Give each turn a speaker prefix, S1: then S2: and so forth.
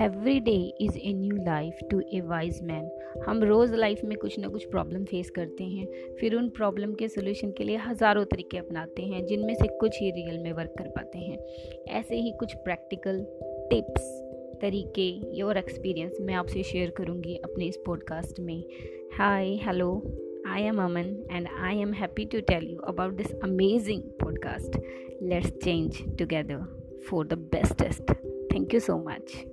S1: Every day is a new life to a wise man हम रोज़ life में कुछ ना कुछ प्रॉब्लम फेस करते हैं। फिर उन प्रॉब्लम के सोल्यूशन के लिए हज़ारों तरीके अपनाते हैं, जिनमें से कुछ ही रियल में वर्क कर पाते हैं। ऐसे ही कुछ प्रैक्टिकल टिप्स तरीके और एक्सपीरियंस मैं आपसे शेयर करूँगी अपने इस पॉडकास्ट में। Hi hello I am Aman and I am happy to tell you about this amazing podcast let's change together for the bestest thank you so much